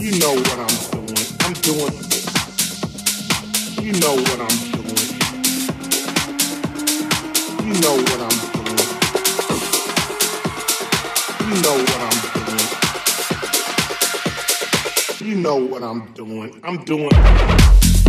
You know what I'm doing. I'm doing this. You know what I'm doing. You know what I'm doing. You know what I'm doing. You know what I'm doing. I'm doing.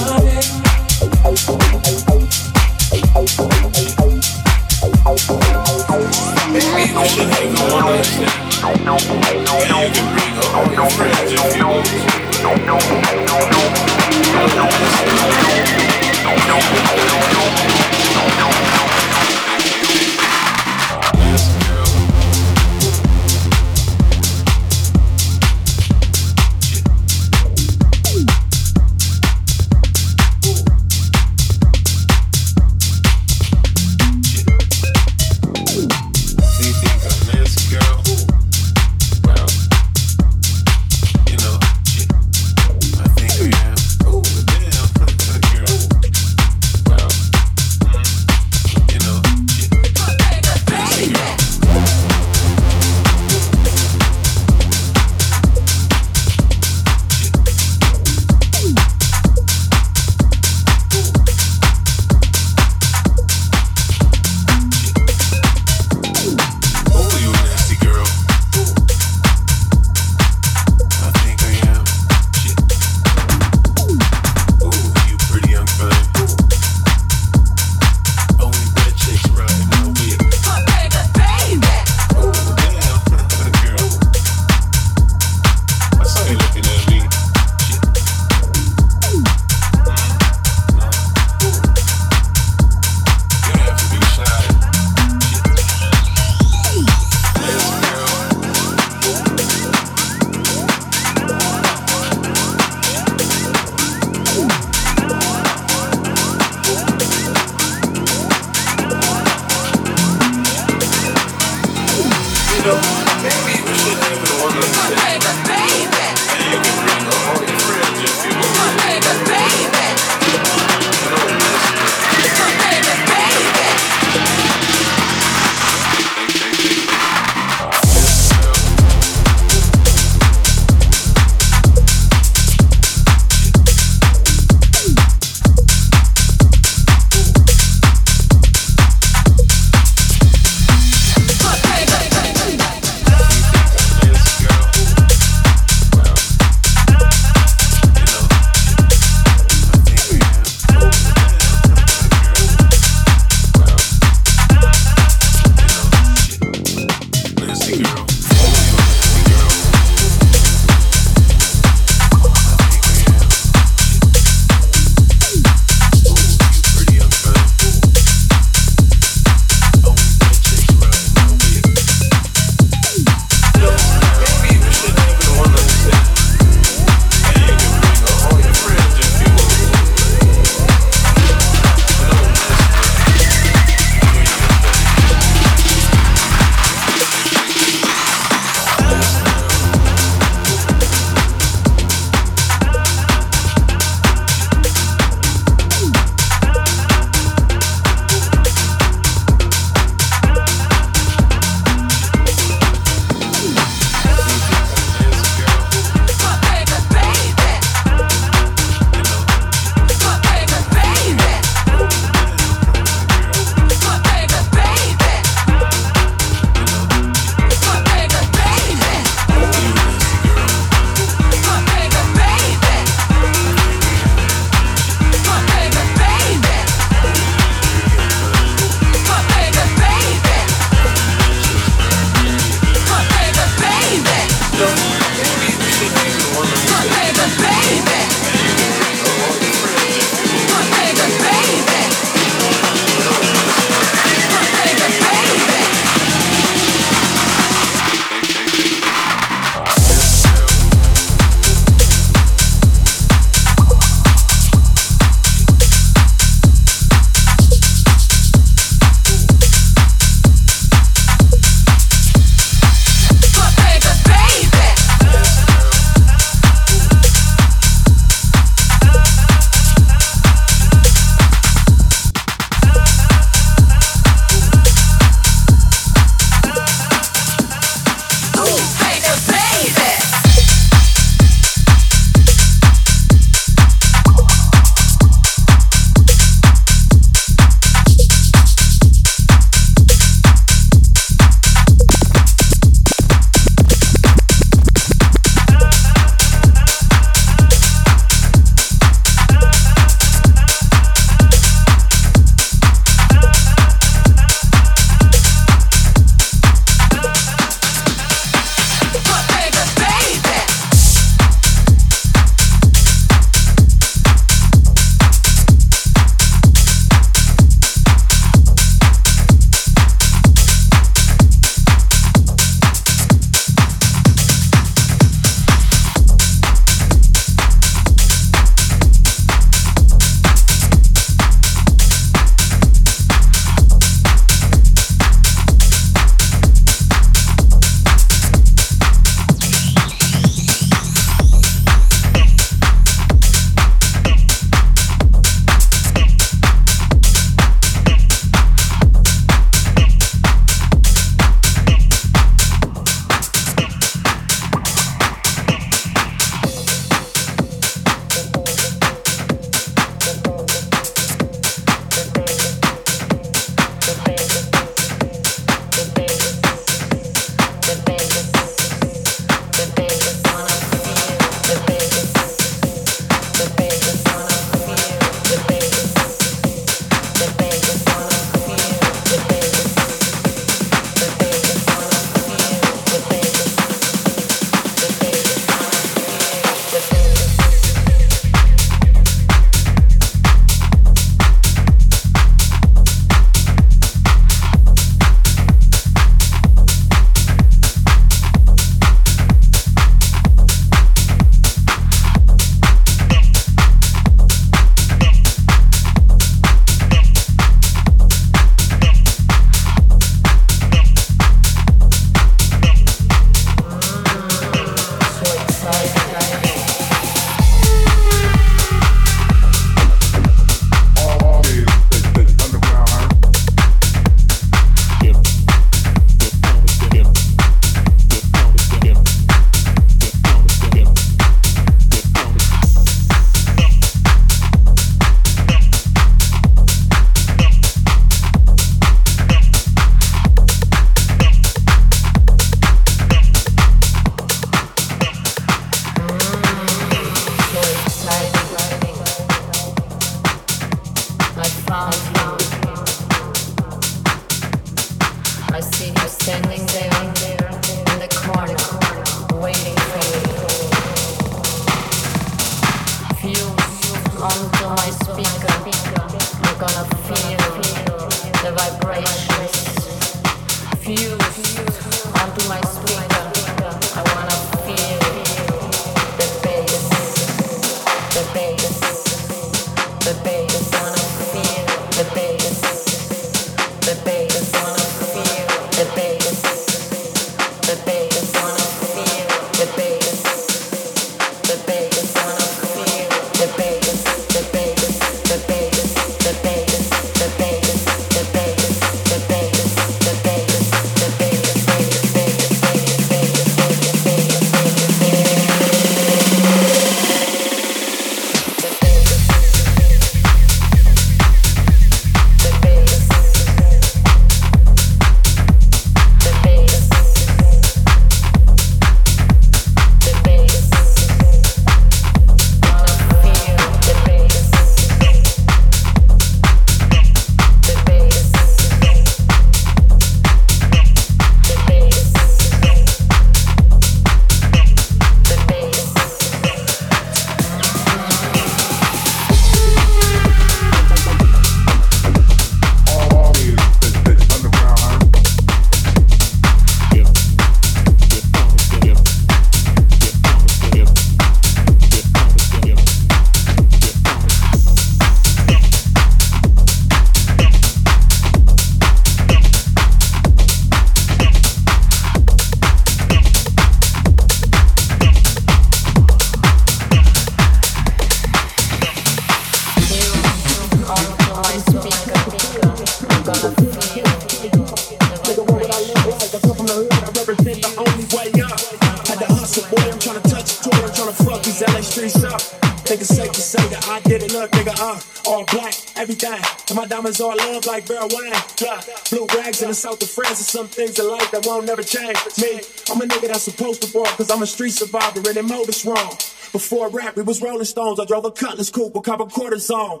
And my diamonds all love like barrel wine. Yeah, blue rags in the south of France, and some things in life that won't never change. Me, I'm a nigga that's supposed to walk, cause I'm a street survivor, and they know this wrong. Before rap, we was Rolling Stones. I drove a Cutlass coupe with copper quarters on.